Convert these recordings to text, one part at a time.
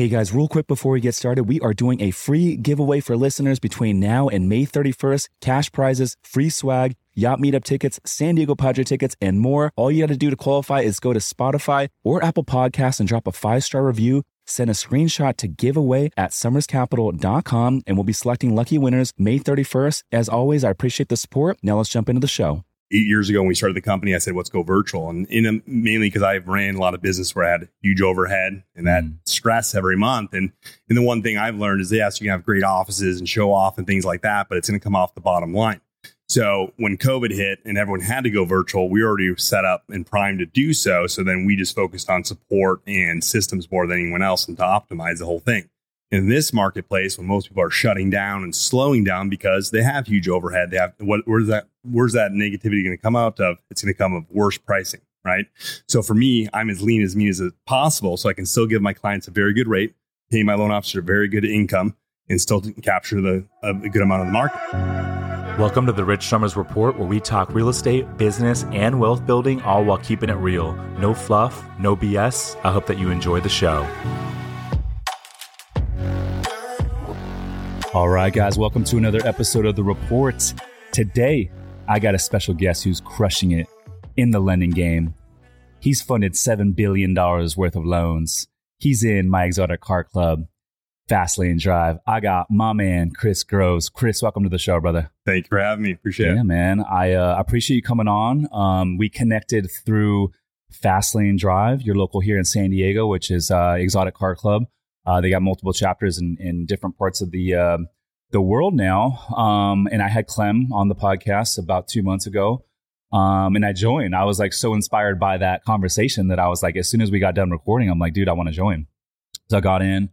Hey guys, real quick before we get started, we are doing a free giveaway for listeners between now and May 31st. Cash prizes, free swag, yacht meetup tickets, San Diego Padre tickets, and more. All you got to do to qualify is go to Spotify or Apple Podcasts and drop a five star review. Send a screenshot to giveaway at somerscapital.com and we'll be selecting lucky winners May 31st. As always, I appreciate the support. Now let's jump into the show eight years ago when we started the company, I said, let's go virtual. And in a, mainly because I ran a lot of business where I had huge overhead and that mm. stress every month. And, and the one thing I've learned is, yes, you can have great offices and show off and things like that, but it's going to come off the bottom line. So when COVID hit and everyone had to go virtual, we already set up and primed to do so. So then we just focused on support and systems more than anyone else and to optimize the whole thing in this marketplace when most people are shutting down and slowing down because they have huge overhead. They have what where's that where's that negativity going to come out of? It's going to come of worse pricing, right? So for me, I'm as lean as mean as possible, so I can still give my clients a very good rate, pay my loan officer a very good income, and still capture the a good amount of the market. Welcome to the Rich Somers Report, where we talk real estate, business, and wealth building, all while keeping it real. No fluff, no BS. I hope that you enjoy the show. All right, guys, welcome to another episode of The Report. Today, I got a special guest who's crushing it in the lending game. He's funded $7 billion worth of loans. He's in my exotic car club, Fastlane Drive. I got my man, Chris Groves. Chris, welcome to the show, brother. Thank you for having me. Appreciate yeah, it. Yeah, man. I uh, appreciate you coming on. Um, we connected through Fastlane Drive, your local here in San Diego, which is uh, Exotic Car Club. Uh, they got multiple chapters in, in different parts of the uh, the world now. Um, and I had Clem on the podcast about two months ago. Um, and I joined. I was like so inspired by that conversation that I was like, as soon as we got done recording, I'm like, dude, I want to join. So I got in.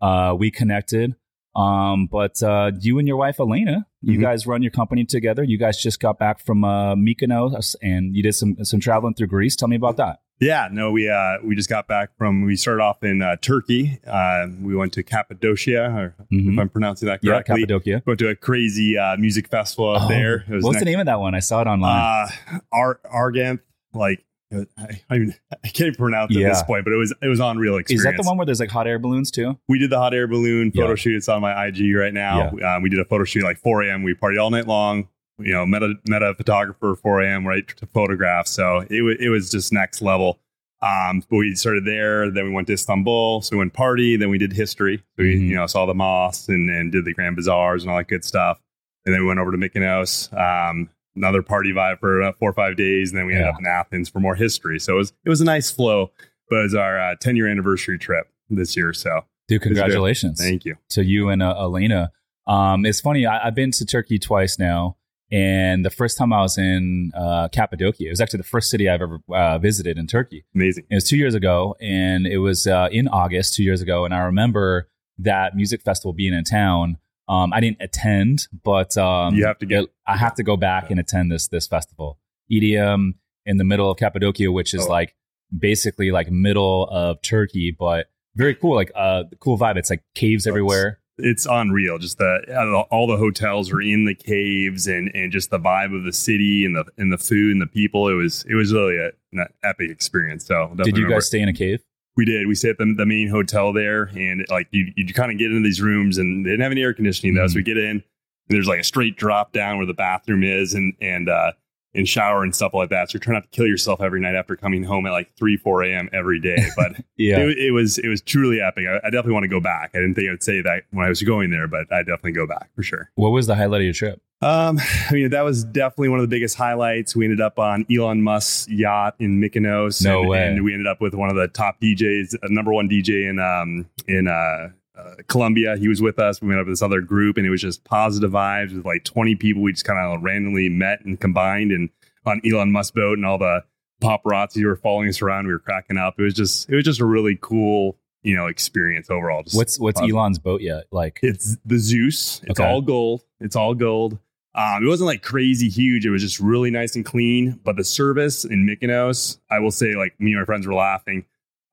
Uh, we connected. Um, but uh, you and your wife Aleyna, you mm-hmm. guys run your company together. You guys just got back from uh, Mykonos and you did some some traveling through Greece. Tell me about that. Yeah, no, we uh, we just got back from. We started off in uh, Turkey. Uh, we went to Cappadocia, or mm-hmm. if I'm pronouncing that correctly. Yeah, Cappadocia. Went to a crazy uh, music festival up oh, there. What's next, the name of that one? I saw it online. Uh, Ar- Arganth, like I, I, I, can't pronounce it yeah. at this point, but it was it was unreal experience. Is that the one where there's like hot air balloons too? We did the hot air balloon photo yeah. shoot. It's on my IG right now. Yeah. Um, we did a photo shoot like 4 a.m. We partied all night long you know, met a, met a photographer 4 a.m. right to photograph. So it, w- it was just next level. Um, but we started there, then we went to Istanbul, so we went party, then we did history. So we, mm-hmm. you know, saw the mosques and, and did the grand bazaars and all that good stuff. And then we went over to Mykonos, um, another party vibe for uh, four or five days, and then we ended up in Athens for more history. So it was it was a nice flow. But it was our uh, 10 year anniversary trip this year. So, dude, congratulations! Thank you to you and uh, Aleyna. Um, it's funny. I, I've been to Turkey twice now. And the first time I was in uh, Cappadocia, it was actually the first city I've ever uh, visited in Turkey. Amazing. It was two years ago, and it was uh, in August two years ago. And I remember that music festival being in town. Um, I didn't attend, but um, you have to get. I have to go back yeah. and attend this this festival. EDM in the middle of Cappadocia, which is oh. like basically like middle of Turkey, but very cool. Like uh, cool vibe. It's like caves everywhere it's unreal. Just the all the hotels are in the caves, and and just the vibe of the city and the and the food and the people. It was it was really a, an epic experience. So did you guys stay in a cave? We did. We stayed at the, the main hotel there, and like you you kind of get into these rooms, and they didn't have any air conditioning though. Mm-hmm. So we get in, and there's like a straight drop down where the bathroom is, and and uh, and shower and stuff like that. So you're trying not to kill yourself every night after coming home at like three, four a.m. every day. But yeah, it, it, was it was truly epic. I, I, definitely want to go back. I didn't think I would say that when I was going there, but I definitely go back for sure. What was the highlight of your trip? Um, I mean, that was definitely one of the biggest highlights. We ended up on Elon Musk's yacht in Mykonos. No and, way. And we ended up with one of the top DJs, number one DJ in um in uh uh, Colombia. He was with us. We went up with this other group, and it was just positive vibes with like 20 people. We just kind of randomly met and combined, and on Elon Musk boat and all the paparazzi were following us around. We were cracking up. It was just it was just a really cool you know experience overall. Just what's what's positive. Elon's boat yet? Like it's the Zeus. It's okay. all gold. It's all gold. Um, it wasn't like crazy huge. It was just really nice and clean. But the service in Mykonos, I will say, like me and my friends were laughing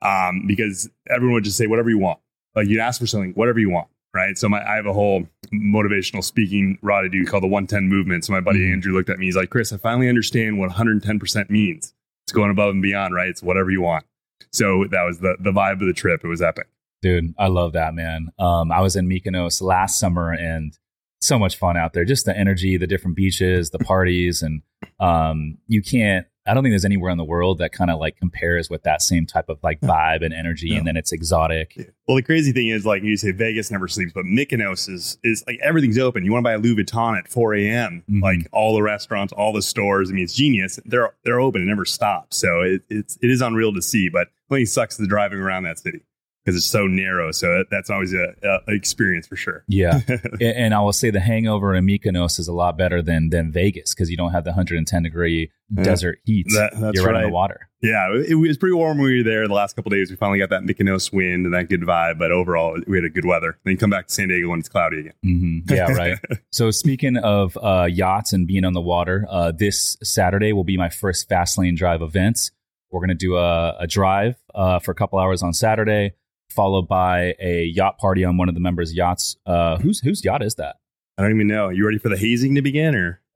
um, because everyone would just say whatever you want. Like you'd ask for something, whatever you want right? So my, I have a whole motivational speaking raw to do called the 110 movement. So my buddy mm-hmm. Andrew looked at me. He's like, Chris, I finally understand what 110% means. It's going above and beyond, right? It's whatever you want. So that was the, the vibe of the trip. It was epic. Dude, I love that, man. Um, I was in Mykonos last summer and so much fun out there. Just the energy, the different beaches, the parties, and um, you can't. I don't think there's anywhere in the world that kind of like compares with that same type of like vibe and energy, and then it's exotic. Yeah. Well, the crazy thing is, like you say, Vegas never sleeps, but Mykonos is is like everything's open. You want to buy a Louis Vuitton at 4 a.m. Mhm. Like all the restaurants, all the stores. I mean, it's genius. They're they're open. It never stops. So it, it's it is unreal to see. But only sucks the driving around that city because it's so narrow. So that, that's always a, a experience for sure. Yeah, and I will say the hangover in Mykonos is a lot better than than Vegas because you don't have the 110 degree Yeah. desert heat. That- that's You're right, in right. the water. Yeah, it, it was pretty warm when we were there. The last couple of days, we finally got that Mykonos wind and that good vibe. But overall, we had a good weather. Then you come back to San Diego when it's cloudy again. hmm Yeah, right. so speaking of uh, yachts and being on the water, uh, this Saturday will be my first fast lane drive event. We're going to do a, a drive uh, for a couple hours on Saturday, followed by a yacht party on one of the members' yachts. Uh, whose whose yacht is that? I don't even know. You ready for the hazing to begin, or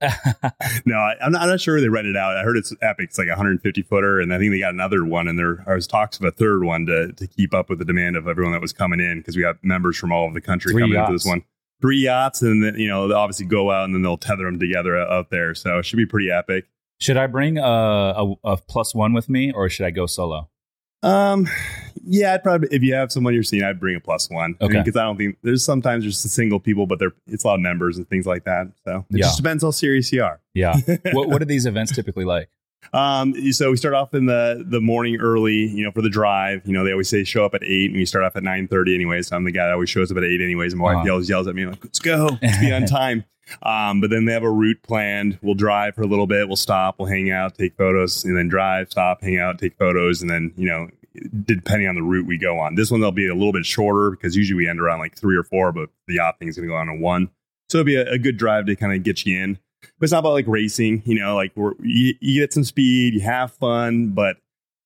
no? I, I'm, not, I'm not sure they rented out. I heard it's epic. It's like a 150 footer, and I think they got another one. And there was talks of a third one to to keep up with the demand of everyone that was coming in because we got members from all over the country Three coming yachts. into this one. Three yachts, and then you know they'll obviously go out and then they'll tether them together out there. So it should be pretty epic. should I bring a, a, a plus one with me, or should I go solo? Um, yeah, I'd probably if you have someone you're seeing, I'd bring a plus one. Okay. because I don't think there's sometimes just single people, but there it's a lot of members and things like that. So it Yeah. just depends how serious you are. Yeah. what what are these events typically like? Um, so we start off in the the morning early, you know, for the drive. You know, they always say show up at eight, and we start off at nine thirty. Anyways, so I'm the guy that always shows up at eight, anyways. And my Uh-huh. wife yells yells at me like, "Let's go, let's be on time." Um, but then they have a route planned. We'll drive for a little bit. We'll stop. We'll hang out, take photos, and then drive, stop, hang out, take photos, and then you know, depending on the route we go on. This one they'll be a little bit shorter because usually we end around like three or four, but the yacht thing is going to go on a one. So it'll be a, a good drive to kind of get you in. But it's not about like racing, you know, like we're, you, you get some speed, you have fun, but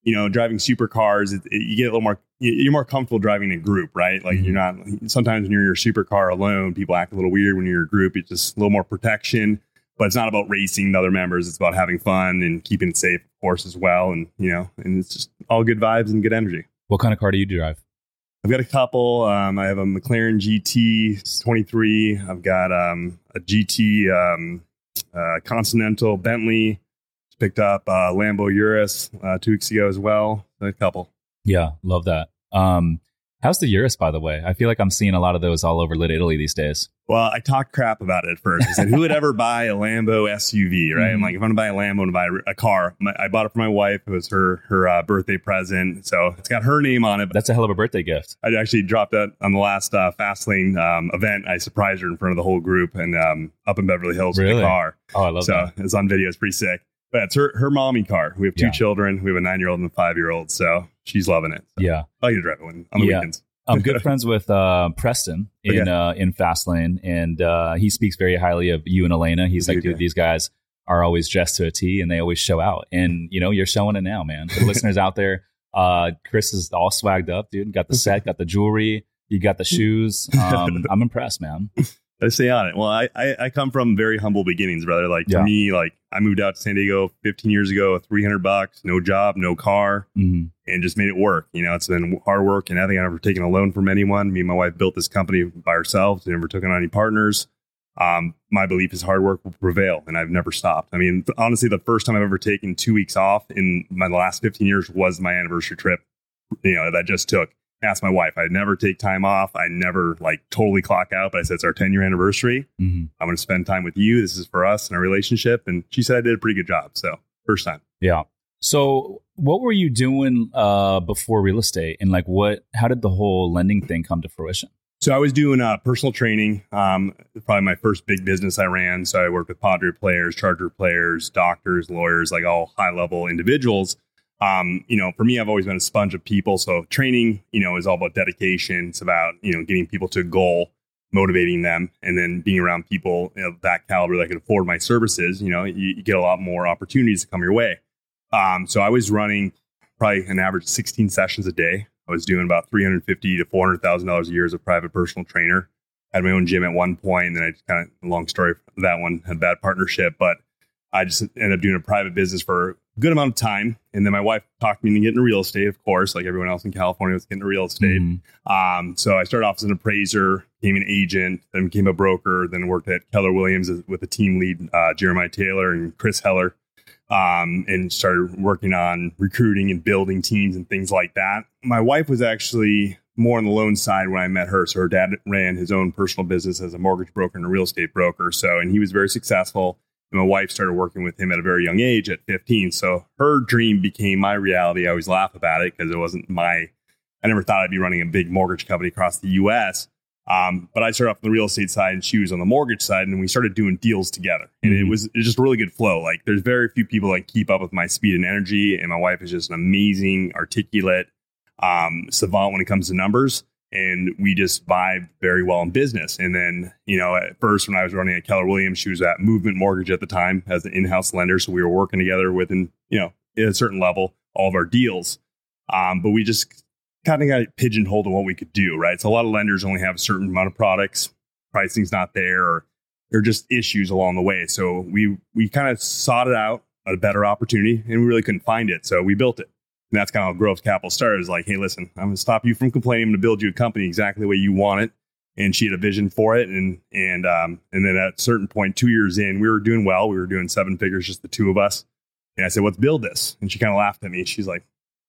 you know, driving supercars, it, it, you get a little more, you're more comfortable driving in a group, right? Like you're not, sometimes when you're in your supercar alone, people act a little weird when you're a group. It's just a little more protection, but it's not about racing the other members. It's about having fun and keeping it safe, of course, as well. And, you know, and it's just all good vibes and good energy. What kind of car do you drive? I've got a couple. Um, I have a McLaren GT 23. I've got um, a GT um, uh, Continental Bentley. Picked up uh, Lambo Urus uh, two weeks ago as well. A couple. Yeah, love that. Um, how's the Urus, by the way? I feel like I'm seeing a lot of those all over Little Italy these days. Well, I talked crap about it at first. I said, "Who would ever buy a Lambo SUV?" Right? I'm Mhm. like, if I'm gonna buy a Lambo, I'm gonna buy a car. My, I bought it for my wife. It was her her uh, birthday present, so it's got her name on it. But That's a hell of a birthday gift. I actually dropped that on the last uh, Fastlane um, event. I surprised her in front of the whole group and um, up in Beverly Hills with the car. Oh, I love so that. it's on video. It's pretty sick. But it's her her mommy car. We have two Yeah. children. We have a nine year old and a five year old. So she's loving it. So Yeah. I like to drive it when, on the Yeah. weekends. I'm good friends with uh, Preston in Okay. uh, in Fastlane, and uh, he speaks very highly of you and Aleyna. He's like, dude, these guys are always dressed to a T, and they always show out. And you know, you're showing it now, man. For the listeners out there, uh, Chris is all swagged up, dude. Got the set, got the jewelry, you got the shoes. Um, I'm impressed, man. I stay on it. Well, I, I I come from very humble beginnings, brother. Like Yeah. for me, like I moved out to San Diego 15 years ago, 300 bucks, no job, no car, Mhm. and just made it work. You know, it's been hard work, and I think I've never taken a loan from anyone. Me and my wife built this company by ourselves. We never took on any partners. Um, my belief is hard work will prevail, and I've never stopped. I mean, honestly, the first time I've ever taken two weeks off in my last 15 years was my anniversary trip. You know, that I just took. Asked my wife. I'd never take time off. I never like totally clock out. But I said it's our 10 year anniversary. Mhm. I'm going to spend time with you. This is for us and our relationship. And she said I did a pretty good job. So first time. Yeah. So, what were you doing uh, before real estate, and like, what? How did the whole lending thing come to fruition? So I was doing uh, personal training. Um, probably my first big business I ran. So I worked with Padre players, Charger players, doctors, lawyers, like all high level individuals. Um, you know, for me, I've always been a sponge of people. So training, you know, is all about dedication. It's about you know getting people to a goal, motivating them, and then being around people of that caliber that can afford my services. You know, you, you get a lot more opportunities to come your way. Um, so I was running probably an average 16 sessions a day. I was doing about 350 to 400 thousand dollars a year as a private personal trainer. I Had my own gym at one point, and then I just kind of long story that one had a bad partnership, but I just ended up doing a private business for good amount of time. And then my wife talked me into getting into real estate, of course, like everyone else in California was getting into real estate. Mm-hmm. Um, so I started off as an appraiser, became an agent, then became a broker, then worked at Keller Williams with a team lead, uh, Jeremiah Taylor and Chris Heller, um, and started working on recruiting and building teams and things like that. My wife was actually more on the loan side when I met her. So her dad ran his own personal business as a mortgage broker and a real estate broker. So, and he was very successful. My wife started working with him at a very young age at 15. So her dream became my reality. I always laugh about it because it wasn't my, I never thought I'd be running a big mortgage company across the US. Um, but I started off on the real estate side and she was on the mortgage side and we started doing deals together. And mm-hmm. it was, it was just a really good flow. Like there's very few people that keep up with my speed and energy. And my wife is just an amazing, articulate, um, savant when it comes to numbers and we just vibed very well in business. And then, you know, at first when I was running at Keller Williams, she was at Movement Mortgage at the time as an in-house lender. So we were working together within, you know, at a certain level, all of our deals. Um, but we just kind of got pigeonholed to what we could do, right? So a lot of lenders only have a certain amount of products, pricing's not there, or there are just issues along the way. So we we kind of sought it out a better opportunity and we really couldn't find it. So we built it. And that's kind of how Groves Capital started. Like, hey, listen, I'm going to stop you from complaining. I'm going to build you a company exactly the way you want it. And she had a vision for it, and and um, and then at a certain point, two years in, we were doing well. We were doing seven figures, just the two of us. And I said, let's build this. And she kind of laughed at me. She's like,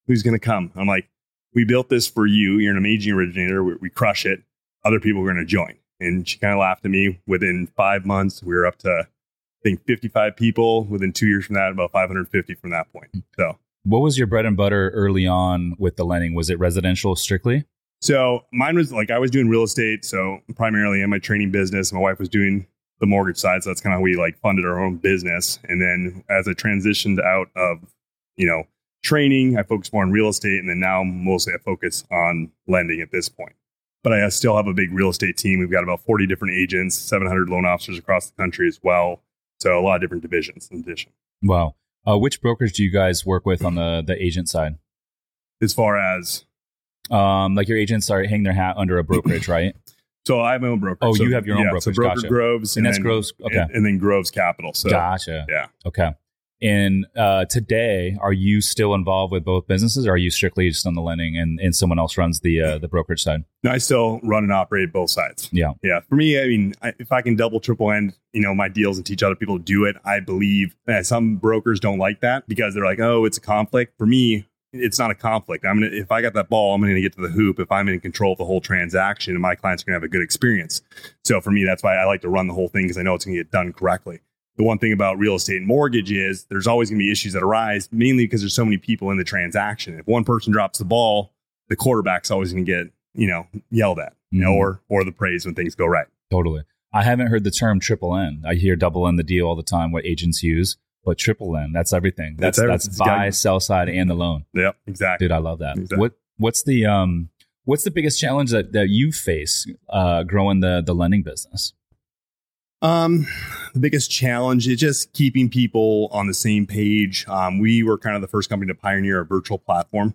who's going to come? I'm like, we built this for you. You're an amazing originator. We, we crush it. Other people are going to join. And she kind of laughed at me. Within five months, we were up to, I think, 55 people. Within two years from that, about 550 from that point. So what was your bread and butter early on with the lending? Was it residential strictly? So mine was like I was doing real estate, so primarily in my training business. My wife was doing the mortgage side, so that's kind of how we like funded our own business. And then as I transitioned out of you know training, I focused more on real estate, and then now mostly I focus on lending at this point. But I still have a big real estate team. We've got about 40 different agents, 700 loan officers across the country as well. So a lot of different divisions in addition. Wow. Uh, which brokers do you guys work with on the the agent side? As far as um, like your agents are hang their hat under a brokerage, right? So I have my own broker. Oh, so, you have your own yeah, brokerage. So broker gotcha. Groves, and, and that's then, Groves. Okay, and, and, then Groves Capital. So gotcha. Yeah. Okay. And uh, today, are you still involved with both businesses, or are you strictly just on the lending, and, and someone else runs the uh, the brokerage side? No, I still run and operate both sides. Yeah, yeah. For me, I mean, I, if I can double, triple end, you know, my deals and teach other people to do it, I believe that some brokers don't like that because they're like, oh, it's a conflict. For me, it's not a conflict. I'm gonna if I got that ball, I'm gonna get to the hoop. If I'm in control of the whole transaction, and my clients are gonna have a good experience. So for me, that's why I like to run the whole thing because I know it's gonna get done correctly the one thing about real estate and mortgage is there's always going to be issues that arise, mainly because there's so many people in the transaction. If one person drops the ball, the quarterback's always going to get, you know, yelled at, mm-hmm. know, or or the praise when things go right. Totally. I haven't heard the term triple end. I hear double end the deal all the time, what agents use, but triple end, that's everything. That's that's, that's buy, sell side, and the loan. Yep, exactly. Dude, I love that. Exactly. What what's the um what's the biggest challenge that, that you face uh, growing the the lending business? Um, the biggest challenge is just keeping people on the same page. Um, we were kind of the first company to pioneer a virtual platform.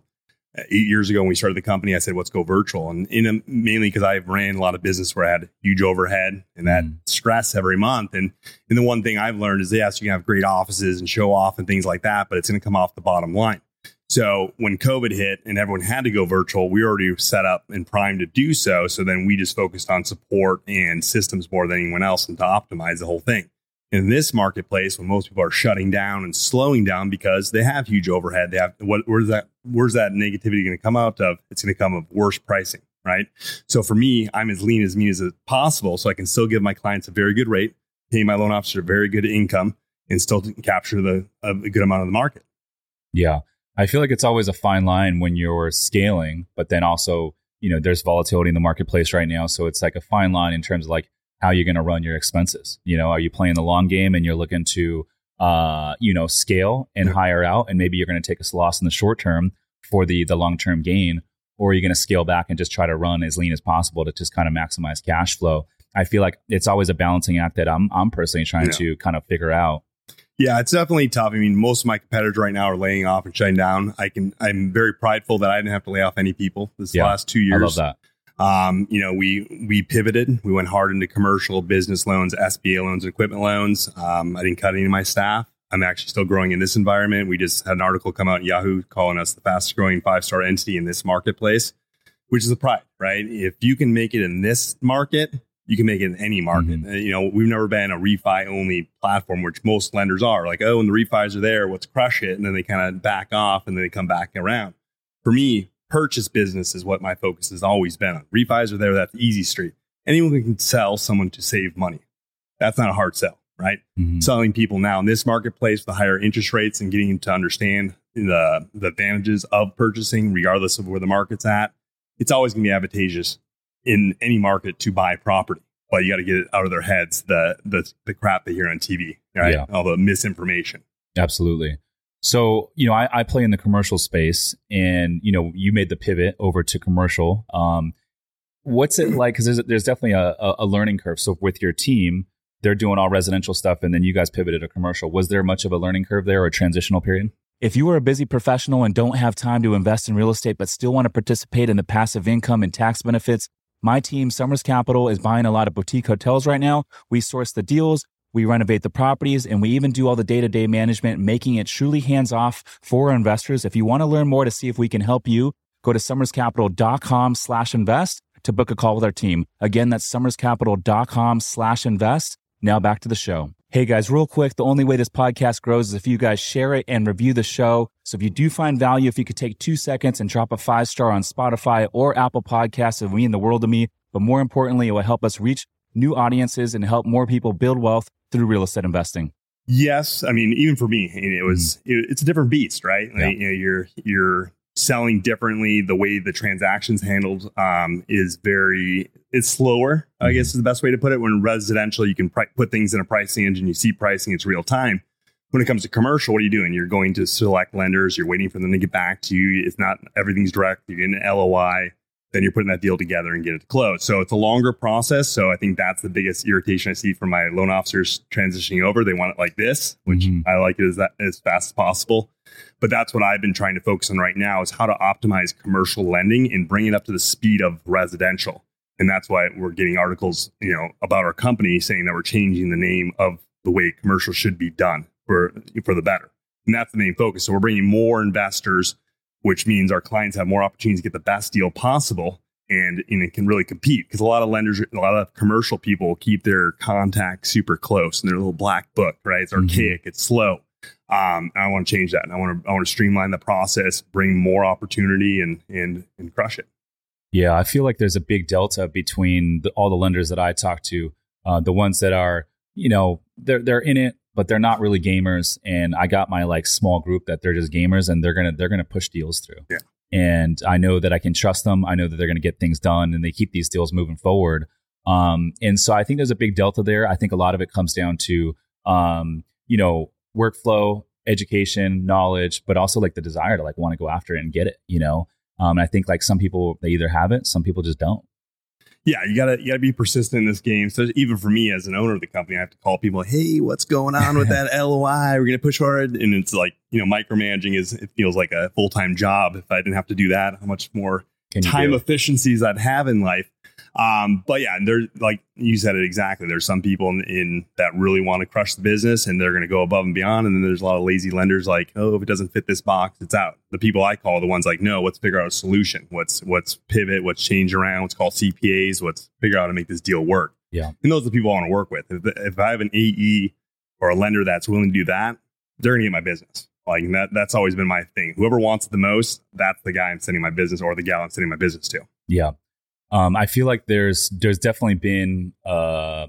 Uh, eight years ago, when we started the company, I said, "Let's go virtual," and in a, mainly because I ran a lot of business where I had huge overhead and that mm. stress every month. And and the one thing I've learned is, yes, you can have great offices and show off and things like that, but it's going to come off the bottom line. So when COVID hit and everyone had to go virtual, we already set up and primed to do so. So then we just focused on support and systems more than anyone else and to optimize the whole thing. In this marketplace, when most people are shutting down and slowing down because they have huge overhead, they have what where's that where's that negativity going to come out of? It's going to come of worse pricing, right? So for me, I'm as lean as mean as possible, so I can still give my clients a very good rate, pay my loan officer a very good income, and still capture the a good amount of the market. Yeah. I feel like it's always a fine line when you're scaling, but then also, you know, there's volatility in the marketplace right now. So it's like a fine line in terms of like how you're going to run your expenses. You know, are you playing the long game and you're looking to, uh, you know, scale and hire out, and maybe you're going to take a loss in the short term for the the long term gain, or are you going to scale back and just try to run as lean as possible to just kind of maximize cash flow? I feel like it's always a balancing act that I'm I'm personally trying yeah. to kind of figure out. Yeah, it's definitely tough. I mean, most of my competitors right now are laying off and shutting down. I can, I'm very prideful that I didn't have to lay off any people this yeah, last two years. I love that. Um, you know, we we pivoted. We went hard into commercial business loans, SBA loans, and equipment loans. Um, I didn't cut any of my staff. I'm actually still growing in this environment. We just had an article come out in Yahoo calling us the fastest growing five star entity in this marketplace, which is a pride, right? If you can make it in this market, you can make it in any market. Mm-hmm. You know, we've never been a refi only platform, which most lenders are like, oh, when the refis are there, let's crush it. And then they kind of back off and then they come back around. For me, purchase business is what my focus has always been on. Refis are there, that's easy street. Anyone can sell someone to save money. That's not a hard sell, right? Mm-hmm. Selling people now in this marketplace with the higher interest rates and getting them to understand the, the advantages of purchasing, regardless of where the market's at, it's always going to be advantageous in any market to buy property. But you got to get it out of their heads the the the crap they hear on TV, right? Yeah. All the misinformation. Absolutely. So, you know, I, I, play in the commercial space and, you know, you made the pivot over to commercial. Um, what's it like? Because there's, there's definitely a, a, learning curve. So, with your team, they're doing all residential stuff and then you guys pivoted to commercial. Was there much of a learning curve there or a transitional period? If you are a busy professional and don't have time to invest in real estate, but still want to participate in the passive income and tax benefits, my team, Somers Capital, is buying a lot of boutique hotels right now. We source the deals, we renovate the properties, and we even do all the day to day management, making it truly hands off for investors. If you want to learn more to see if we can help you, go to somerscapital.com slash invest to book a call with our team. Again, that's somerscapital.com slash invest. Now back to the show. Hey guys, real quick, the only way this podcast grows is if you guys share it and review the show. So if you do find value, if you could take two seconds and drop a five star on Spotify or Apple Podcasts, it would mean the world to me. But more importantly, it will help us reach new audiences and help more people build wealth through real estate investing. Yes, I mean, even for me, it was mm-hmm. it, it's a different beast, right? Like, yeah. you know, you're you're selling differently. The way the transactions handled um, is very it's slower. I mm-hmm. guess is the best way to put it. When residential, you can put things in a pricing engine. You see pricing; it's real time. When it comes to commercial, what are you doing? You're going to select lenders. You're waiting for them to get back to you. It's not everything's direct. You're getting an LOI. Then you're putting that deal together and get it to close. So it's a longer process. So I think that's the biggest irritation I see from my loan officers transitioning over. They want it like this, which mm-hmm. I like it as that as fast as possible. But that's what I've been trying to focus on right now is how to optimize commercial lending and bring it up to the speed of residential. And that's why we're getting articles, you know, about our company saying that we're changing the name of the way commercial should be done for for the better. And that's the main focus. So we're bringing more investors, which means our clients have more opportunities to get the best deal possible and, and it can really compete because a lot of lenders, a lot of commercial people keep their contacts super close and their little black book, right? It's mm-hmm. archaic, it's slow. Um, I want to change that, and I want to I want to streamline the process, bring more opportunity, and and and crush it. Yeah, I feel like there's a big delta between the, all the lenders that I talk to, uh, the ones that are you know they're they're in it, but they're not really gamers, and I got my like small group that they're just gamers, and they're gonna they're gonna push deals through. Yeah. And I know that I can trust them. I know that they're going to get things done, and they keep these deals moving forward. Um, and so I think there's a big delta there. I think a lot of it comes down to, um, you know, workflow, education, knowledge, but also like the desire to like want to go after it and get it, you know? Um, and I think like some people, they either have it, some people just don't. Yeah, you gotta you gotta be persistent in this game. So even for me as an owner of the company, I have to call people. Hey, what's going on with that LOI? We're gonna push hard, and it's like you know, micromanaging is it feels like a full time job. If I didn't have to do that, how much more time efficiencies I'd have in life. Um, but yeah, there's like you said it exactly. There's some people in, in that really want to crush the business and they're going to go above and beyond. And then there's a lot of lazy lenders like, oh, if it doesn't fit this box, it's out. The people I call the ones like, no, let's figure out a solution. What's what's pivot? What's change around? What's called CPAs? What's figure out how to make this deal work? Yeah, and those are the people I want to work with. If, if I have an AE or a lender that's willing to do that, they're going to get my business. Like that, that's always been my thing. Whoever wants it the most, that's the guy I'm sending my business or the gal I'm sending my business to. Yeah. Um, I feel like there's there's definitely been uh,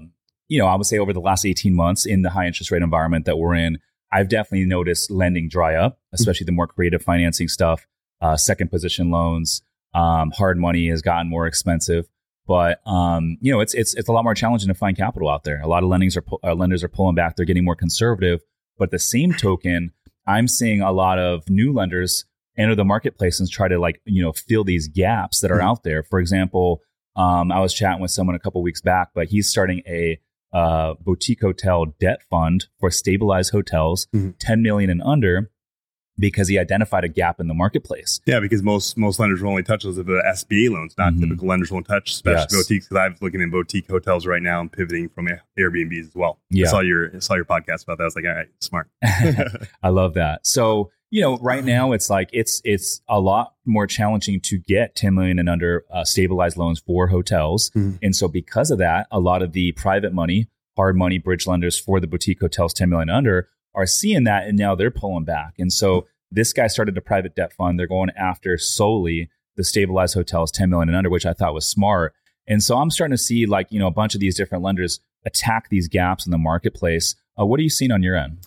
you know I would say over the last 18 months in the high interest rate environment that we're in, I've definitely noticed lending dry up, mm-hmm. especially the more creative financing stuff, uh, second position loans, um, hard money has gotten more expensive. But um, you know it's it's it's a lot more challenging to find capital out there. A lot of lendings are uh, lenders are pulling back; they're getting more conservative. But the same token, I'm seeing a lot of new lenders enter the marketplace and try to like you know fill these gaps that are mm-hmm. out there. For example, um, I was chatting with someone a couple weeks back, but he's starting a uh, boutique hotel debt fund for stabilized hotels, mm-hmm. 10 million and under. because he identified a gap in the marketplace. Yeah, because most most lenders will only touch those if the SBA loans, not mm-hmm. typical lenders won't touch special yes. boutiques. Because I'm looking at boutique hotels right now and pivoting from Airbnbs as well. Yeah, I saw your I saw your podcast about that. I was like, all right, smart. I love that. So you know, right now it's like it's it's a lot more challenging to get 10 million and under uh, stabilized loans for hotels, mm-hmm. and so because of that, a lot of the private money, hard money bridge lenders for the boutique hotels 10 million under are seeing that and now they're pulling back. And so this guy started a private debt fund. They're going after solely the stabilized hotels 10 million and under, which I thought was smart. And so I'm starting to see like, you know, a bunch of these different lenders attack these gaps in the marketplace. Uh, what are you seeing on your end?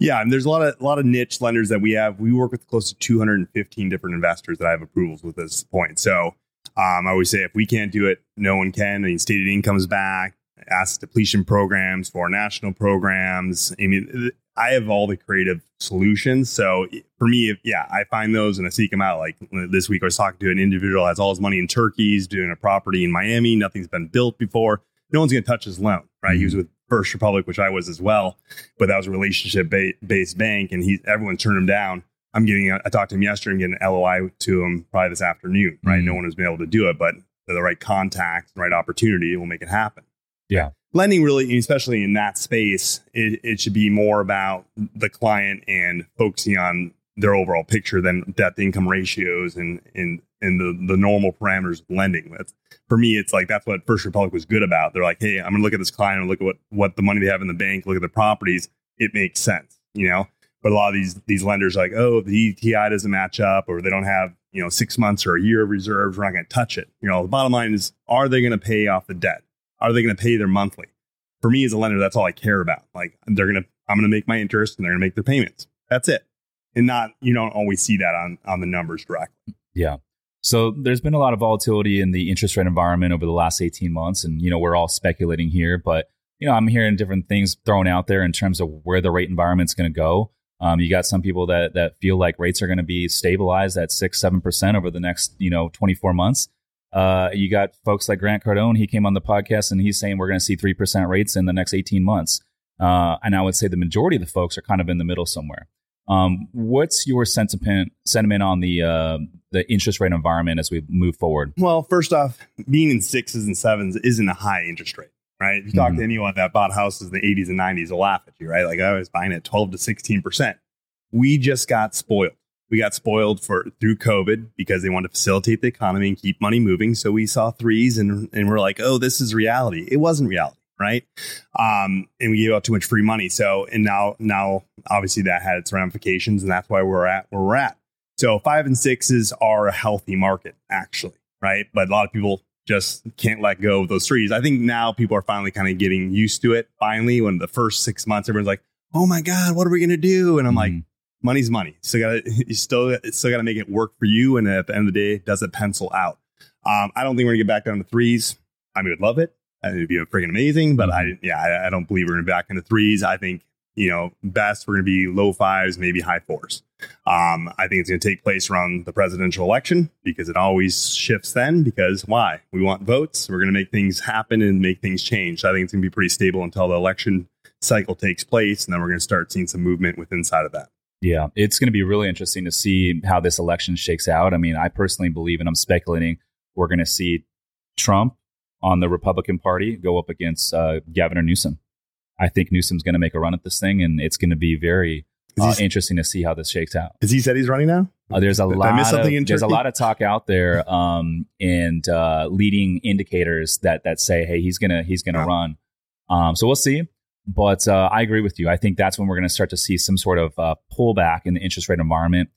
Yeah, and there's a lot of a lot of niche lenders that we have. We work with close to 215 different investors that I have approvals with at this point. So um, I always say if we can't do it, no one can. I mean, stated income's back, asset depletion programs, for national programs. I mean, I have all the creative solutions. So for me, yeah, I find those and I seek them out. Like this week, I was talking to an individual that has all his money in turkeys, doing a property in Miami. Nothing's been built before. No one's going to touch his loan, right? Mm-hmm. He was mm-hmm. with First Republic, which I was as well, but that was a relationship based bank, and he everyone turned him down. I'm getting, I talked to him yesterday. I'm getting an LOI to him probably this afternoon, right? Mm-hmm. No one has been able to do it, but the right contact, the right opportunity will make it happen. Yeah lending really, especially in that space, it, it should be more about the client and focusing on their overall picture than debt to income ratios and and and the the normal parameters of lending. That's, for me, it's like that's what First Republic was good about. They're like, hey, I'm gonna look at this client and look at what what the money they have in the bank, look at the properties. It makes sense, you know. But a lot of these these lenders are like, oh, the DTI doesn't match up, or they don't have you know six months or a year of reserves. We're not to touch it. You know, the bottom line is, are they to pay off the debt? Are they to pay their monthly? For me as a lender, that's all I care about. Like they're gonna, I'm gonna make my interest and they're gonna make their payments. That's it. And not, you don't always see that on on the numbers directly. Yeah. So there's been a lot of volatility in the interest rate environment over the last 18 months, and you know we're all speculating here, but you know I'm hearing different things thrown out there in terms of where the rate environment's going to go. Um, you got some people that that feel like rates are going to be stabilized at six, seven percent over the next you know 24 months. Uh, you got folks like Grant Cardone. He came on the podcast and he's saying we're going to see 3% rates in the next 18 months. Uh, and I would say the majority of the folks are kind of in the middle somewhere. Um, what's your sentiment sentiment on the uh, the interest rate environment as we move forward? Well, first off, being in sixes and sevens isn't a high interest rate, right? If you talk mm-hmm. to anyone that bought houses in the 80s and 90s, they'll laugh at you, right? Like I was buying at 12 to 16 percent. We just got spoiled we got spoiled for through COVID because they wanted to facilitate the economy and keep money moving. So we saw threes and and we're like, oh, this is reality. It wasn't reality, right? Um, and we gave out too much free money. So and now now obviously that had its ramifications, and that's why we're at where we're at. So five and sixes are a healthy market, actually, right? But a lot of people just can't let go of those threes. I think now people are finally kind of getting used to it. Finally, when the first six months, everyone's like, "Oh my god, what are we gonna do?" And I'm mm-hmm. like money's money. So gotta you still still got to make it work for you. And at the end of the day, does it pencil out? Um, I don't think we're gonna get back down to threes. I mean, would love it. It'd be freaking amazing. But I yeah, I, I don't believe we're gonna be back into threes. I think you know best we're gonna be low fives, maybe high fours. Um, I think it's gonna take place around the presidential election because it always shifts then. Because why? We want votes. We're gonna make things happen and make things change. So I think it's gonna be pretty stable until the election cycle takes place, and then we're gonna start seeing some movement within inside of that. Yeah, it's going to be really interesting to see how this election shakes out. I mean, I personally believe, and I'm speculating, we're going to see Trump on the Republican Party go up against uh, Gavin Newsom. I think Newsom's going to make a run at this thing, and it's going to be very uh, interesting to see how this shakes out. Has he said he's running now? Uh, there's a Did lot. Of, there's a lot of talk out there, um, and uh, leading indicators that that say, "Hey, he's gonna he's gonna wow. run." Um, so we'll see. But uh, I agree with you. I think that's when we're going to start to see some sort of uh, pullback in the interest rate environment.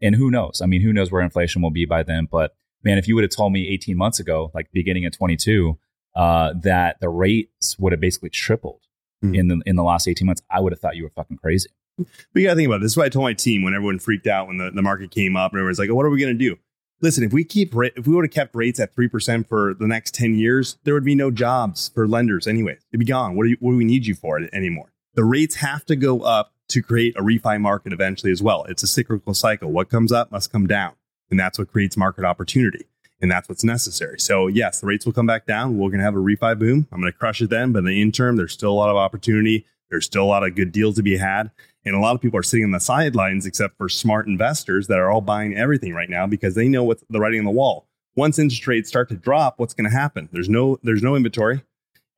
And who knows? I mean, who knows where inflation will be by then? But man, if you would have told me 18 months ago, like beginning of 22, uh, that the rates would have basically tripled mm-hmm. in the in the last 18 months, I would have thought you were fucking crazy. But you got to think about it. This is what I told my team when everyone freaked out when the, the market came up and everyone's like, oh, what are we going to do? listen, if we keep if we would have kept rates at three percent for the next ten years, there would be no jobs for lenders anyway. It'd be gone. What you, what do we need you for anymore? The rates have to go up to create a refi market eventually as well. It's a cyclical cycle. What comes up must come down, and that's what creates market opportunity. And that's what's necessary. So yes, the rates will come back down. We're going to have a refi boom. I'm going to crush it then. But in the interim, there's still a lot of opportunity. There's still a lot of good deals to be had. And a lot of people are sitting on the sidelines, except for smart investors that are all buying everything right now because they know what's the writing on the wall. Once interest rates start to drop, what's going to happen? There's no there's no inventory.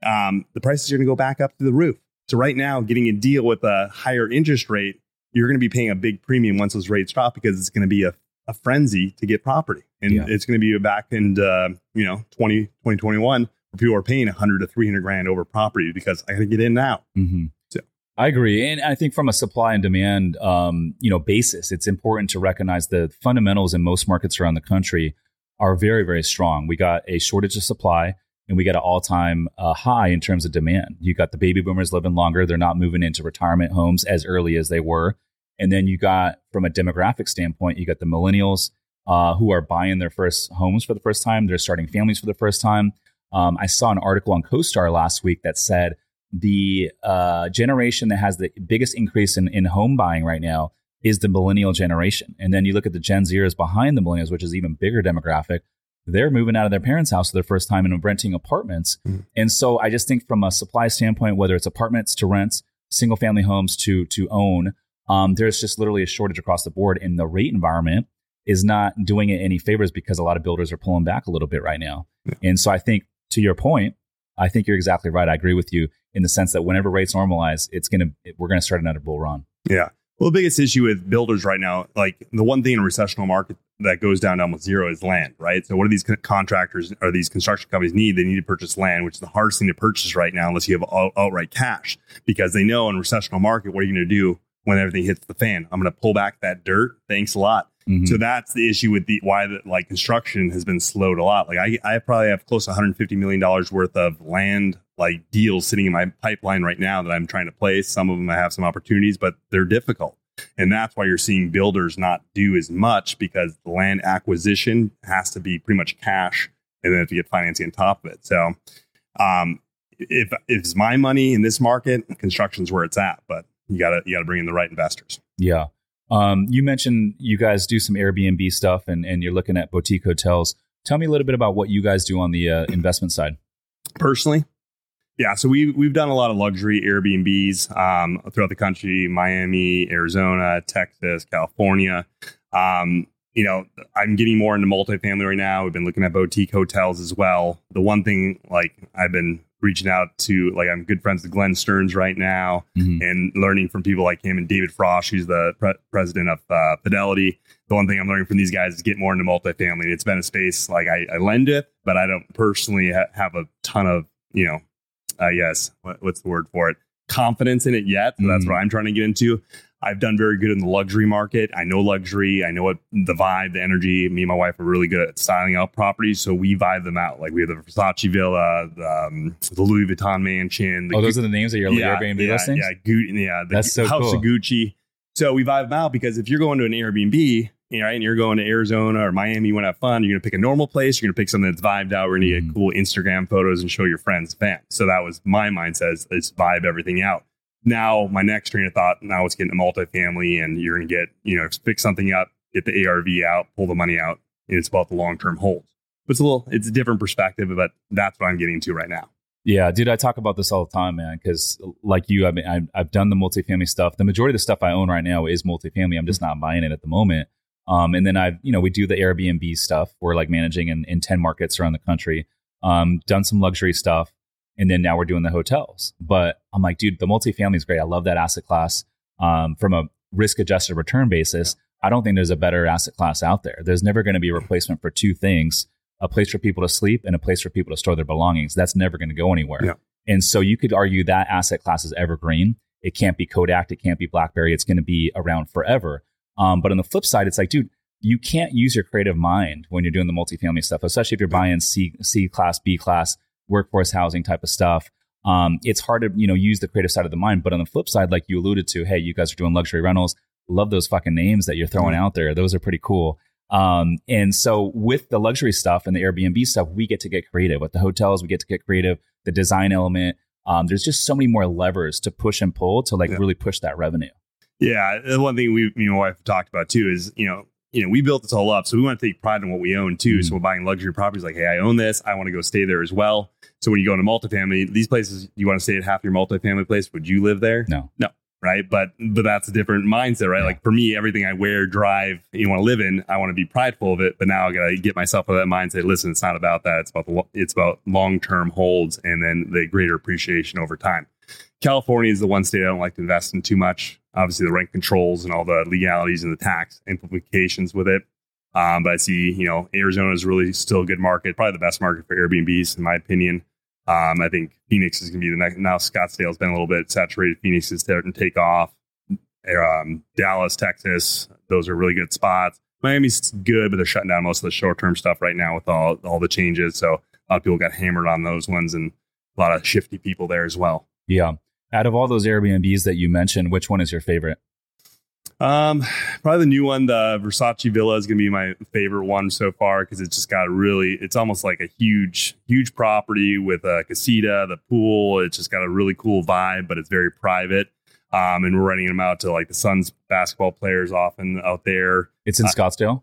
Um, the prices are going to go back up to the roof. So right now, getting a deal with a higher interest rate, you're going to be paying a big premium once those rates drop because it's going to be a, a frenzy to get property, and Yeah. it's going to be back in uh, you know 20, 2021 where people are paying 100 to 300 grand over property because I got to get in now. hmm So- I agree, and I think from a supply and demand, um, you know, basis, it's important to recognize the fundamentals in most markets around the country are very, very strong. We got a shortage of supply, and we got an all-time uh, high in terms of demand. You got the baby boomers living longer; they're not moving into retirement homes as early as they were, and then you got, from a demographic standpoint, you got the millennials uh, who are buying their first homes for the first time. They're starting families for the first time. Um, I saw an article on CoStar last week that said the uh, generation that has the biggest increase in, in home buying right now is the millennial generation. And then you look at the Gen Zers behind the millennials, which is even bigger demographic. They're moving out of their parents' house for their first time and renting apartments. Mhm. And so I just think from a supply standpoint, whether it's apartments to rent, single family homes to to own, um, there's just literally a shortage across the board. And the rate environment is not doing it any favors because a lot of builders are pulling back a little bit right now. And so I think to your point, I think you're exactly right. I agree with you in the sense that whenever rates normalize, it's gonna we're gonna start another bull run. Yeah. Well, the biggest issue with builders right now, like the one thing in a recessional market that goes down to almost zero is land, right? So, what do these con- contractors or these construction companies need? They need to purchase land, which is the hardest thing to purchase right now, unless you have out- outright cash, because they know in a recessional market, what are you going to do when everything hits the fan? I'm going to pull back that dirt. Thanks a lot. Mhm. So that's the issue with the why the like construction has been slowed a lot. Like I, I probably have close to 150 million dollars worth of land like deals sitting in my pipeline right now that I'm trying to place. Some of them I have some opportunities, but they're difficult. And that's why you're seeing builders not do as much because the land acquisition has to be pretty much cash and then have to get financing on top of it. So um if if it's my money in this market, construction's where it's at, but you gotta you gotta bring in the right investors. Yeah. Um, you mentioned you guys do some Airbnb stuff and, and you're looking at boutique hotels. Tell me a little bit about what you guys do on the uh, investment side. personally yeah so we, we've done a lot of luxury airbnbs um, throughout the country miami arizona texas california um, you know i'm getting more into multifamily right now we've been looking at boutique hotels as well the one thing like i've been reaching out to like i'm good friends with glenn stearns right now Mhm. and learning from people like him and David Frost, who's the pre- president of uh, Fidelity. The one thing I'm learning from these guys is get more into multifamily. It's been a space like I, I lend it, but I don't personally ha- have a ton of, you know, uh, yes, what, what's the word for it? Confidence in it yet. So that's Mhm. what I'm trying to get into. I've done very good in the luxury market. I know luxury. I know what the vibe, the energy. Me and my wife are really good at styling out properties, so we vibe them out. Like we have the Versace villa, the, um, the Louis Vuitton mansion. The Oh, those are the names of your Airbnb yeah, listings? Yeah, Gu- yeah, the That's so House cool. of Gucci. So we vibe them out because if you're going to an Airbnb, you know, right, and you're going to Arizona or Miami, you want to have fun, you're going to pick a normal place, you're going to pick something that's vibed out, we're going to get cool Instagram photos and show your friends, fans. So that was my mindset is, is vibe everything out. Now, my next train of thought, now it's getting a multifamily and you're going to get, you know, fix something up, get the ARV out, pull the money out, and it's about the long-term holds. But it's a little, it's a different perspective, but that's what I'm getting to right now. Yeah, dude, I talk about this all the time, man. Because like you, I mean, I've, I've done the multifamily stuff. The majority of the stuff I own right now is multifamily. I'm just not buying it at the moment. Um, and then I've, you know, we do the Airbnb stuff. We're like managing in, in 10 markets around the country. Um, done some luxury stuff. And then now we're doing the hotels. But I'm like, dude, the multifamily is great. I love that asset class. Um, from a risk adjusted return basis, I don't think there's a better asset class out there. There's never going to be a replacement for two things a place for people to sleep and a place for people to store their belongings. That's never going to go anywhere. Yeah. And so you could argue that asset class is evergreen. It can't be Kodak. It can't be BlackBerry. It's going to be around forever. Um, but on the flip side, it's like, dude, you can't use your creative mind when you're doing the multifamily stuff, especially if you're buying C, C class, B class, workforce housing type of stuff. Um, it's hard to, you know, use the creative side of the mind. But on the flip side, like you alluded to, hey, you guys are doing luxury rentals. Love those fucking names that you're throwing out there. Those are pretty cool. Um, and so with the luxury stuff and the Airbnb stuff, we get to get creative. With the hotels, we get to get creative. The design element, um, there's just so many more levers to push and pull to like Yeah. really push that revenue. Yeah, the one thing we, me and my wife talked about too is you know, you know, we built this all up, so we want to take pride in what we own too. Mhm. So we're buying luxury properties, like, hey, I own this, I want to go stay there as well. So when you go into multifamily, these places, you want to stay at half your multifamily place. Would you live there? No. no. right? But but that's a different mindset, right? Yeah. Like for me, everything I wear, drive, you want to live in, I want to be prideful of it. But now I got to get myself out of that mindset. Listen, it's not about that. It's about the it's about long term holds and then the greater appreciation over time. California is the one state I don't like to invest in too much. Obviously, the rent controls and all the legalities and the tax implications with it. Um, but I see, you know, Arizona is really still a good market, probably the best market for Airbnbs, in my opinion. Um, I think Phoenix is going to be the next. Now Scottsdale's been a little bit saturated. Phoenix is starting to take off. Um, Dallas, Texas, those are really good spots. Miami's good, but they're shutting down most of the short term stuff right now with all all the changes. So a lot of people got hammered on those ones, and a lot of shifty people there as well. Yeah. Out of all those Airbnbs that you mentioned, which one is your favorite? Um, probably the new one, the Versace Villa is going to be my favorite one so far because it's just got a really, it's almost like a huge, huge property with a casita, the pool. It's just got a really cool vibe, but it's very private. Um, and we're renting them out to like the Suns basketball players often out there. It's in Uh, Scottsdale,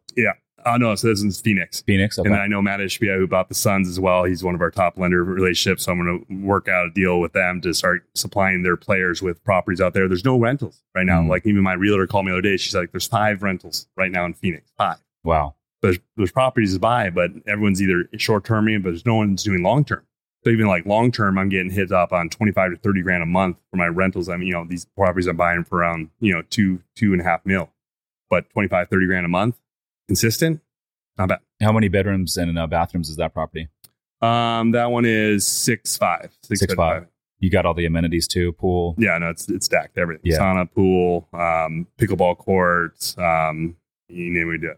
Oh no, so this is Phoenix. Phoenix. Okay. And then I know Mat Ishbia, who bought the Suns as well. He's one of our top lender relationships. So I'm going to work out a deal with them to start supplying their players with properties out there. There's no rentals right now. Mm. Like even my realtor called me the other day. She's like, "There's five rentals right now in Phoenix. Five. wow. There's there's properties to buy, but everyone's either short terming, but there's no one's doing long term. So even like long term, I'm getting hit up on 25 to 30 grand a month for my rentals. I mean, you know, these properties I'm buying for around you know two two and a half mil, but 25 30 grand a month consistent. Not bad. How many bedrooms and uh, bathrooms is that property? Um, that one is six five. Six, Six five. You got all the amenities too, pool. Yeah, no, it's it's stacked. Everything. Yeah. Sauna, pool, um, pickleball courts. Um, you name it. it.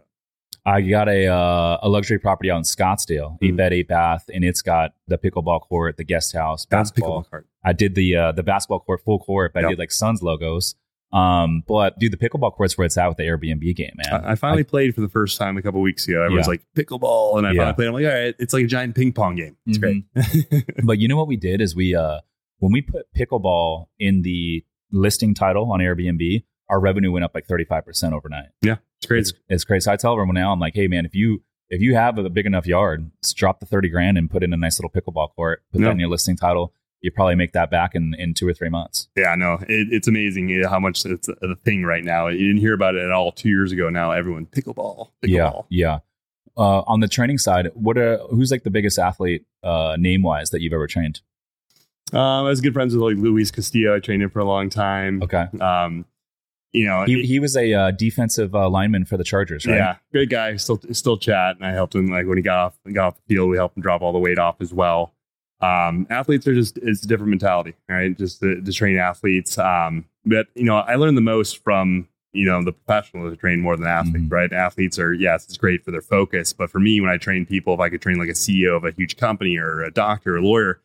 I got a uh, a luxury property out in Scottsdale, eight Mhm. bed, eight bath, and it's got the pickleball court, the guest house, That's basketball. pickleball cart. I did the uh, the basketball court full court, but I did like Suns logos. Um, but dude, the pickleball court's where it's at with the Airbnb game, man. I, I finally played for the first time a couple weeks ago. Everyone's Yeah. like pickleball, and I Yeah. finally played. I'm like, all right, it's like a giant ping pong game. It's Mhm. great. but you know what we did is we uh when we put pickleball in the listing title on Airbnb, our revenue went up like thirty five percent overnight. Yeah, it's crazy. It's, it's crazy. So I tell everyone now, I'm like, hey man, if you if you have a big enough yard, just drop the thirty grand and put in a nice little pickleball court, put Yeah. that in your listing title. You probably make that back in, in two or three months. Yeah, no, it, it's amazing how much it's a, thing right now. You didn't hear about it at all two years ago. Now everyone pickleball, Yeah, pickleball. yeah. Uh, on the training side, what are who's like the biggest athlete uh, name wise that you've ever trained? Um, I was good friends with like Luis Castillo. I trained him for a long time. Okay, Um, you know, he he was a uh, defensive uh, lineman for the Chargers, right? Yeah, great guy. Still, still chat, and I helped him. Like when he got off, got off the field, we helped him drop all the weight off as well. Um, athletes are just it's a different mentality, right? Just to, to train athletes. Um, but you know, I learned the most from you know the professionals that train more than athletes, Mhm. right? Athletes are yes, it's great for their focus, but for me, when I train people, if I could train like a CEO of a huge company or a doctor or a lawyer,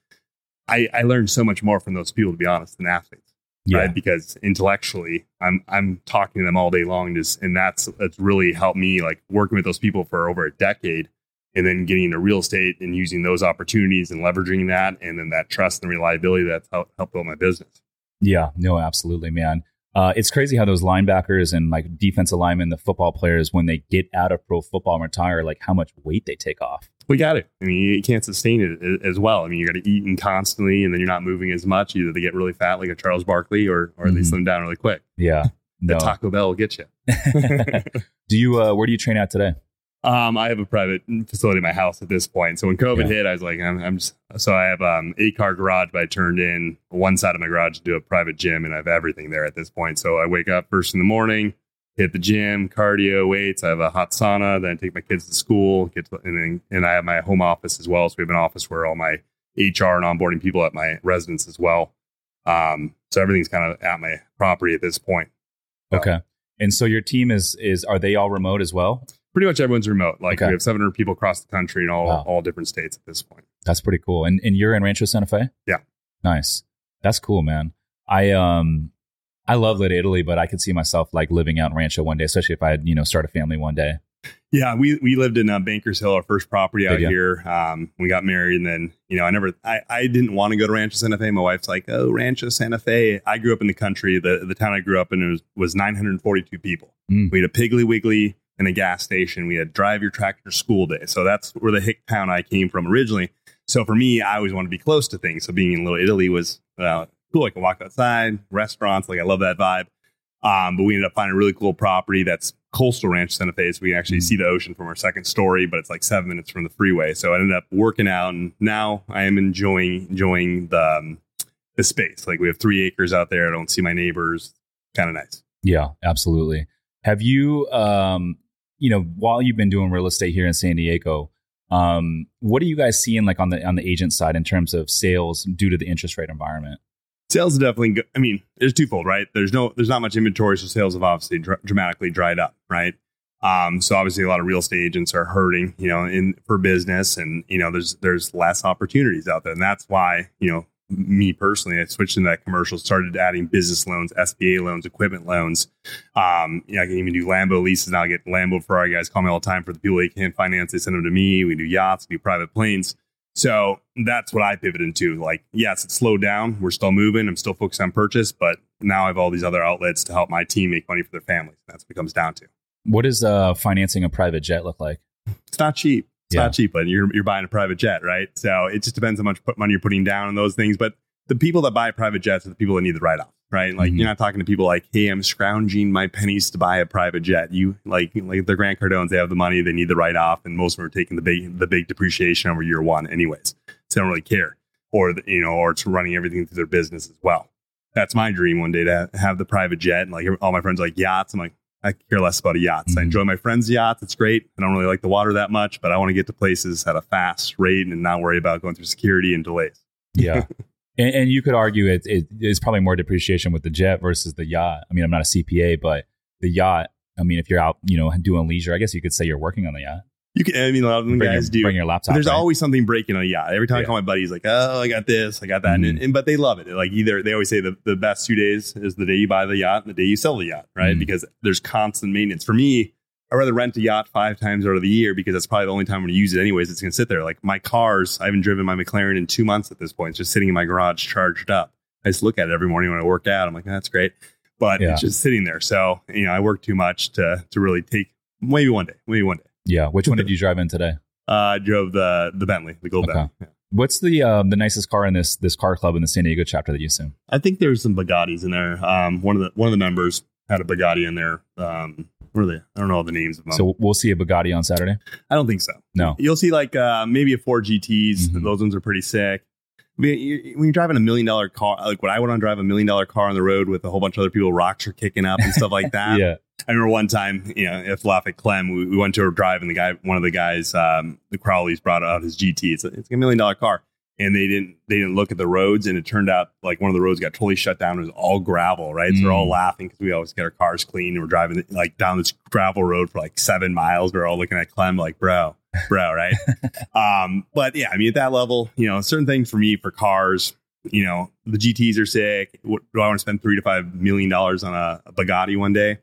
I, I learned so much more from those people, to be honest, than athletes yeah. right? Because intellectually, I'm I'm talking to them all day long, just and that's that's really helped me like working with those people for over a decade, and then getting into real estate and using those opportunities and leveraging that, and then that trust and reliability that's helped help build my business. Yeah, no, absolutely, man. Uh, it's crazy how those linebackers and like defensive linemen, the football players, when they get out of pro football and retire, like how much weight they take off. We got it. I mean, you can't sustain it as well. I mean, you got to eat and constantly, and then you're not moving as much. Either they get really fat, like a Charles Barkley, or or they Mhm. slim down really quick. Yeah. The No. Taco Bell will get you. do you? Uh, where do you train at today? Um, I have a private facility in my house at this point. So when COVID Yeah. hit, I was like, I'm, I'm just, so I have um eight car garage, but I turned in one side of my garage to do a private gym, and I have everything there at this point. So I wake up first in the morning, hit the gym, cardio, weights. I have a hot sauna. Then I take my kids to school, get to, and then and I have my home office as well. So we have an office where all my HR and onboarding people at my residence as well. Um, so everything's kind of at my property at this point. Okay. And so your team is is are they all remote as well? Pretty much everyone's remote. Like Okay. we have 700 people across the country in all Wow. all different states at this point. That's pretty cool. And and you're in Rancho Santa Fe? Yeah. Nice. That's cool, man. I um I love Little Italy, but I could see myself like living out in Rancho one day, especially if I had, you know, start a family one day. Yeah, we we lived in uh, Bankers Hill, our first property out Did here. Um, we got married, and then you know, I never, I, I didn't want to go to Rancho Santa Fe. My wife's like, oh, Rancho Santa Fe. I grew up in the country. The the town I grew up in was was 942 people. Mm. We had a Piggly Wiggly and a gas station. We had drive your tractor to school day. So that's where the hick town I came from originally. So for me, I always wanted to be close to things. So being in Little Italy was, well, cool. I can walk outside, restaurants. Like I love that vibe. Um, but we ended up finding a really cool property that's coastal Rancho Santa Fe. So we can actually mm-hmm. see the ocean from our second story, but it's like seven minutes from the freeway. So I ended up working out, and now I am enjoying enjoying the um, the space. Like we have three acres out there. I don't see my neighbors. Kind of nice. Yeah, absolutely. Have you, um, you know, while you've been doing real estate here in San Diego, um, what are you guys seeing like on the on the agent side in terms of sales due to the interest rate environment? Sales definitely. I mean, there's twofold, right? There's no, there's not much inventory, so sales have obviously dr- dramatically dried up, right? Um, so obviously, a lot of real estate agents are hurting, you know, in for business, and you know, there's there's less opportunities out there, and that's why you know me personally, I switched into that commercial, started adding business loans, SBA loans, equipment loans. Um, you know, I can even do Lambo leases now. I get Lambo Ferrari guys call me all the time for the people they can't finance. They send them to me. We do yachts, we do private planes. So that's what I pivot into. Like, yes, it's slowed down. We're still moving. I'm still focused on purchase, but now I have all these other outlets to help my team make money for their families. That's what it comes down to. What does uh, financing a private jet look like? It's not cheap. It's yeah. not cheap, but you're you're buying a private jet, right? So it just depends how much money you're putting down on those things. But the people that buy private jets are the people that need the write off, right? Like mm-hmm. you're not talking to people like, hey, I'm scrounging my pennies to buy a private jet. You like like the Grant Cardones, they have the money, they need the write off, and most of them are taking the big the big depreciation over year one, anyways. So they don't really care, or the, you know, or it's running everything through their business as well. That's my dream one day to have the private jet. And like all my friends like yachts. I'm like, I care less about a yacht. Mm-hmm. I enjoy my friends' yachts. It's great. I don't really like the water that much, but I want to get to places at a fast rate and not worry about going through security and delays. Yeah. and, and, you could argue it, it is probably more depreciation with the jet versus the yacht. I mean, I'm not a CPA, but the yacht, I mean, if you're out, you know, doing leisure, I guess you could say you're working on the yacht. You can. I mean, a lot of them bring guys your, do. Bring your laptop. There's right? always something breaking on a yacht. Every time yeah. I call my buddy, he's like, "Oh, I got this, I got that," mm-hmm. and, and, but they love it. Like either they always say the, the best two days is the day you buy the yacht and the day you sell the yacht, right? Mm-hmm. Because there's constant maintenance. For me, I'd rather rent a yacht five times out of the year because that's probably the only time I'm going to use it anyways. It's going to sit there. Like my cars, I haven't driven my McLaren in two months at this point. It's just sitting in my garage charged up. I just look at it every morning when I work out. I'm like, that's great, but yeah. it's just sitting there. So you know, I work too much to to really take. Maybe one day. Maybe one day. Yeah. Which one did you drive in today? Uh, I drove the the Bentley, the gold okay. Bentley. Yeah. What's the um, the nicest car in this this car club in the San Diego chapter that you see? I think there's some Bugattis in there. Um, one of the one of the members had a Bugatti in there. Um, what are they? I don't know all the names of them. So we'll see a Bugatti on Saturday. I don't think so. No, you'll see like uh, maybe a Ford GTS. Mm-hmm. Those ones are pretty sick. I mean, when you're driving a million dollar car, like when I went on drive a million dollar car on the road with a whole bunch of other people, rocks are kicking up and stuff like that. yeah. I remember one time, you know, if Lafayette Clem, we, we, went to a drive and the guy, one of the guys, um, the Crowleys brought out his GT. It's a, it's a million dollar car. And they didn't, they didn't look at the roads and it turned out like one of the roads got totally shut down. It was all gravel, right? Mm. So we're all mm. laughing because we always get our cars clean and we're driving like down this gravel road for like seven miles. We're all looking at Clem like, bro, bro, right? um, but yeah, I mean, at that level, you know, certain things for me for cars, you know, the GTs are sick. What, do I want to spend three to five million dollars on a, a Bugatti one day?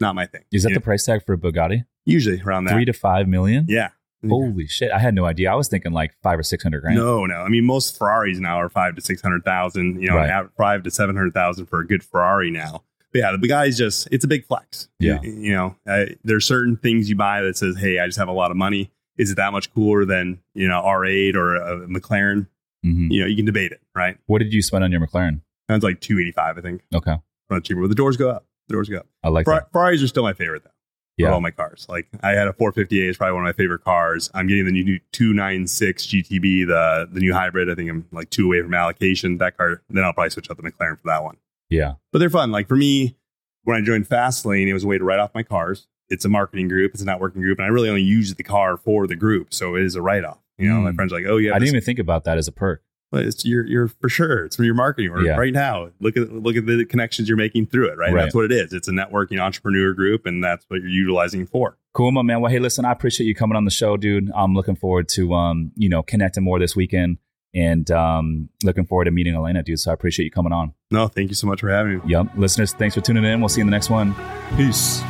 Not my thing. Is that you the know? price tag for a Bugatti? Usually around that. Three to five million? Yeah. Holy shit! I had no idea. I was thinking like five or six hundred grand. No, no. I mean, most Ferraris now are five to six hundred thousand. You know, right. five to seven hundred thousand for a good Ferrari now. But yeah, the Bugatti's just it's a big flex. Yeah, you, you know, uh, there's certain things you buy that says, "Hey, I just have a lot of money." Is it that much cooler than you know R8 or a McLaren? Mm-hmm. You know, you can debate it, right? What did you spend on your McLaren? Sounds like two eighty five, I think. Okay, not cheaper, but the doors go up. The doors go. I like Fer- Ferraris are still my favorite though. Yeah. all my cars. Like I had a 458 is probably one of my favorite cars. I'm getting the new 296 GTB, the the new hybrid. I think I'm like two away from allocation. That car, then I'll probably switch out the McLaren for that one. Yeah, but they're fun. Like for me, when I joined Fastlane, it was a way to write off my cars. It's a marketing group. It's a networking group, and I really only use the car for the group, so it is a write off. You know, mm. my friends are like, "Oh yeah." I didn't even think about that as a perk. But it's you're you're for sure. It's from your marketing work yeah. right now. Look at look at the connections you're making through it. Right? right? That's what it is. It's a networking entrepreneur group, and that's what you're utilizing for. Cool, my man. Well, hey, listen, I appreciate you coming on the show, dude. I'm looking forward to um, you know, connecting more this weekend and um looking forward to meeting Aleyna, dude. So I appreciate you coming on. No, thank you so much for having me. Yep. Listeners, thanks for tuning in. We'll see you in the next one. Peace.